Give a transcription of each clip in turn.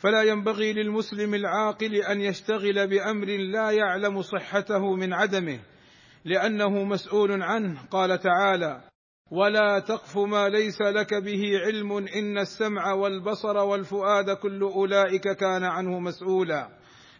فلا ينبغي للمسلم العاقل أن يشتغل بأمر لا يعلم صحته من عدمه لأنه مسؤول عنه. قال تعالى ولا تقف ما ليس لك به علم إن السمع والبصر والفؤاد كل أولئك كان عنه مسؤولا.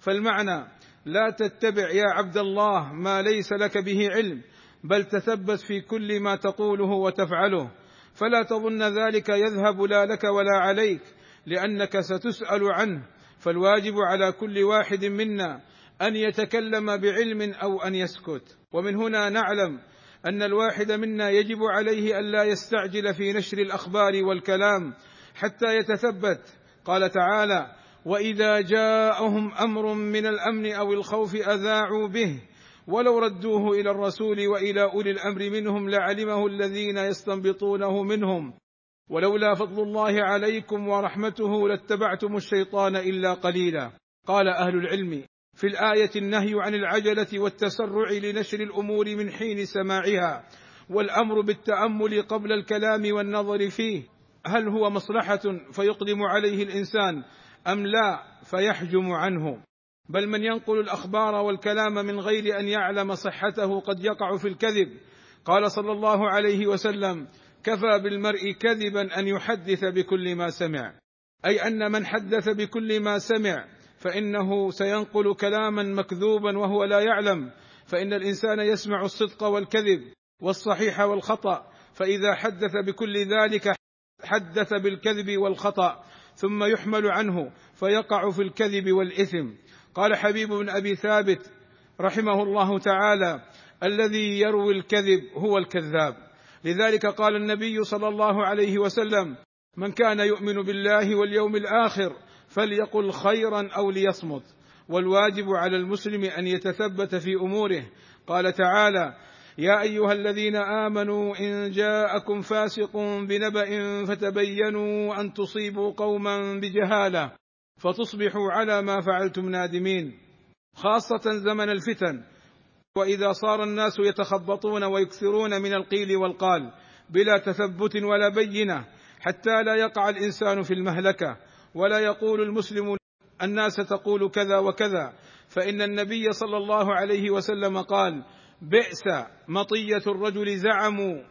فالمعنى لا تتبع يا عبد الله ما ليس لك به علم بل تثبت في كل ما تقوله وتفعله فلا تظن ذلك يذهب لا لك ولا عليك. لأنك ستسأل عنه. فالواجب على كل واحد منا أن يتكلم بعلم أو أن يسكت. ومن هنا نعلم أن الواحد منا يجب عليه الا يستعجل في نشر الأخبار والكلام حتى يتثبت. قال تعالى وإذا جاءهم أمر من الأمن أو الخوف أذاعوا به. ولو ردوه إلى الرسول وإلى أولي الأمر منهم لعلمه الذين يستنبطونه منهم. ولولا فضل الله عليكم ورحمته لاتبعتم الشيطان إلا قليلا. قال أهل العلم في الآية النهي عن العجلة والتسرع لنشر الأمور من حين سماعها والأمر بالتأمل قبل الكلام والنظر فيه هل هو مصلحة فيقدم عليه الإنسان أم لا فيحجم عنه. بل من ينقل الأخبار والكلام من غير أن يعلم صحته قد يقع في الكذب. قال صلى الله عليه وسلم كفى بالمرء كذبا أن يحدث بكل ما سمع. أي أن من حدث بكل ما سمع فإنه سينقل كلاما مكذوبا وهو لا يعلم. فإن الإنسان يسمع الصدق والكذب والصحيح والخطأ فإذا حدث بكل ذلك حدث بالكذب والخطأ ثم يحمل عنه فيقع في الكذب والإثم. قال حبيب بن أبي ثابت رحمه الله تعالى الذي يروي الكذب هو الكذاب. لذلك قال النبي صلى الله عليه وسلم من كان يؤمن بالله واليوم الآخر فليقل خيرا أو ليصمت. والواجب على المسلم أن يتثبت في أموره. قال تعالى يا أيها الذين آمنوا إن جاءكم فاسق بنبأ فتبينوا أن تصيبوا قوما بجهالة فتصبحوا على ما فعلتم نادمين. خاصة زمن الفتن وإذا صار الناس يتخبطون ويكثرون من القيل والقال بلا تثبت ولا بينة حتى لا يقع الإنسان في المهلكة. ولا يقول المسلم الناس تقول كذا وكذا. فإن النبي صلى الله عليه وسلم قال بئس مطية الرجل زعموا.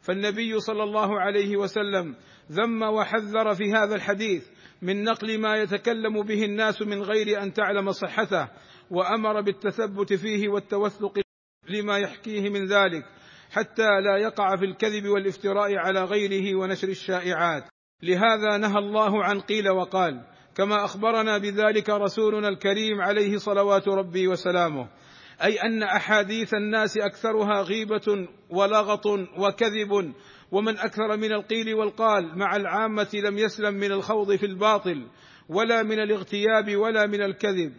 فالنبي صلى الله عليه وسلم ذم وحذر في هذا الحديث من نقل ما يتكلم به الناس من غير أن تعلم صحته. وأمر بالتثبت فيه والتوثق لما يحكيه من ذلك حتى لا يقع في الكذب والافتراء على غيره ونشر الشائعات. لهذا نهى الله عن قيل وقال كما أخبرنا بذلك رسولنا الكريم عليه صلوات ربي وسلامه أي أن أحاديث الناس أكثرها غيبة ولغط وكذب ومن أكثر من القيل والقال مع العامة لم يسلم من الخوض في الباطل ولا من الاغتياب ولا من الكذب.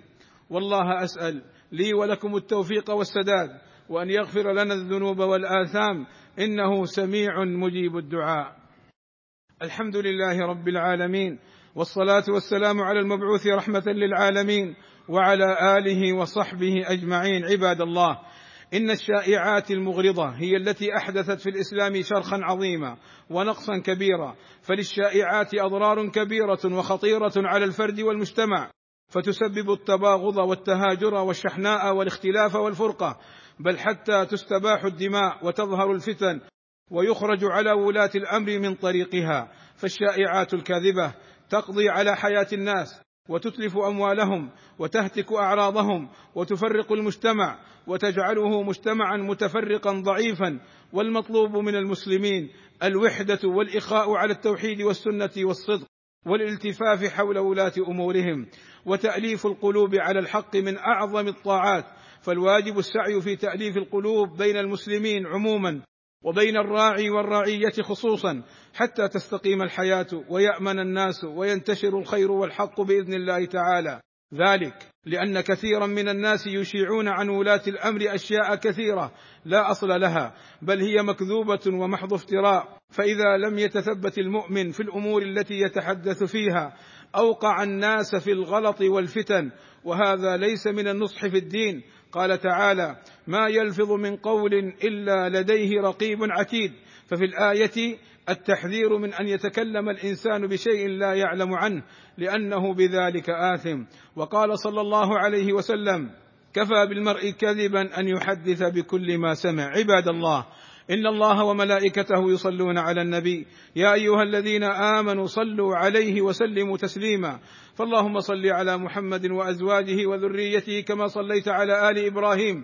والله أسأل لي ولكم التوفيق والسداد وأن يغفر لنا الذنوب والآثام إنه سميع مجيب الدعاء. الحمد لله رب العالمين والصلاة والسلام على المبعوث رحمة للعالمين وعلى آله وصحبه أجمعين. عباد الله إن الشائعات المغرضة هي التي أحدثت في الإسلام شرخا عظيما ونقصا كبيرا فللشائعات أضرار كبيرة وخطيرة على الفرد والمجتمع. فتسبب التباغض والتهاجر والشحناء والاختلاف والفرقة بل حتى تستباح الدماء وتظهر الفتن ويخرج على ولاة الأمر من طريقها. فالشائعات الكاذبة تقضي على حياة الناس وتتلف أموالهم وتهتك أعراضهم وتفرق المجتمع وتجعله مجتمعا متفرقا ضعيفا. والمطلوب من المسلمين الوحدة والإخاء على التوحيد والسنة والصدق. والالتفاف حول ولاة أمورهم وتأليف القلوب على الحق من أعظم الطاعات فالواجب السعي في تأليف القلوب بين المسلمين عموما وبين الراعي والرعية خصوصا حتى تستقيم الحياة ويأمن الناس وينتشر الخير والحق بإذن الله تعالى. ذلك لأن كثيرا من الناس يشيعون عن ولاة الأمر أشياء كثيرة لا أصل لها بل هي مكذوبة ومحض افتراء. فإذا لم يتثبت المؤمن في الأمور التي يتحدث فيها أوقع الناس في الغلط والفتن وهذا ليس من النصح في الدين. قال تعالى ما يلفظ من قول إلا لديه رقيب عتيد ففي الآية التحذير من أن يتكلم الإنسان بشيء لا يعلم عنه لأنه بذلك آثم. وقال صلى الله عليه وسلم كفى بالمرء كذبا أن يحدث بكل ما سمع. عباد الله إن الله وملائكته يصلون على النبي. يا أيها الذين آمنوا صلوا عليه وسلموا تسليما. فاللهم صل على محمد وأزواجه وذريته كما صليت على آل إبراهيم.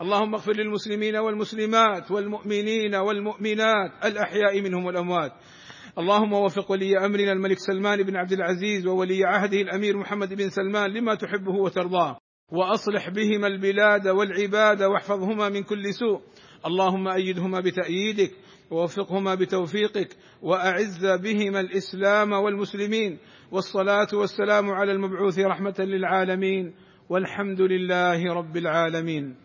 اللهم اغفر للمسلمين والمسلمات والمؤمنين والمؤمنات الأحياء منهم والأموات. اللهم وفق ولي أمرنا الملك سلمان بن عبد العزيز وولي عهده الأمير محمد بن سلمان لما تحبه وترضاه. وأصلح بهما البلاد والعباد واحفظهما من كل سوء. اللهم أيدهما بتأييدك ووفقهما بتوفيقك وأعز بهما الإسلام والمسلمين. والصلاة والسلام على المبعوث رحمة للعالمين. والحمد لله رب العالمين.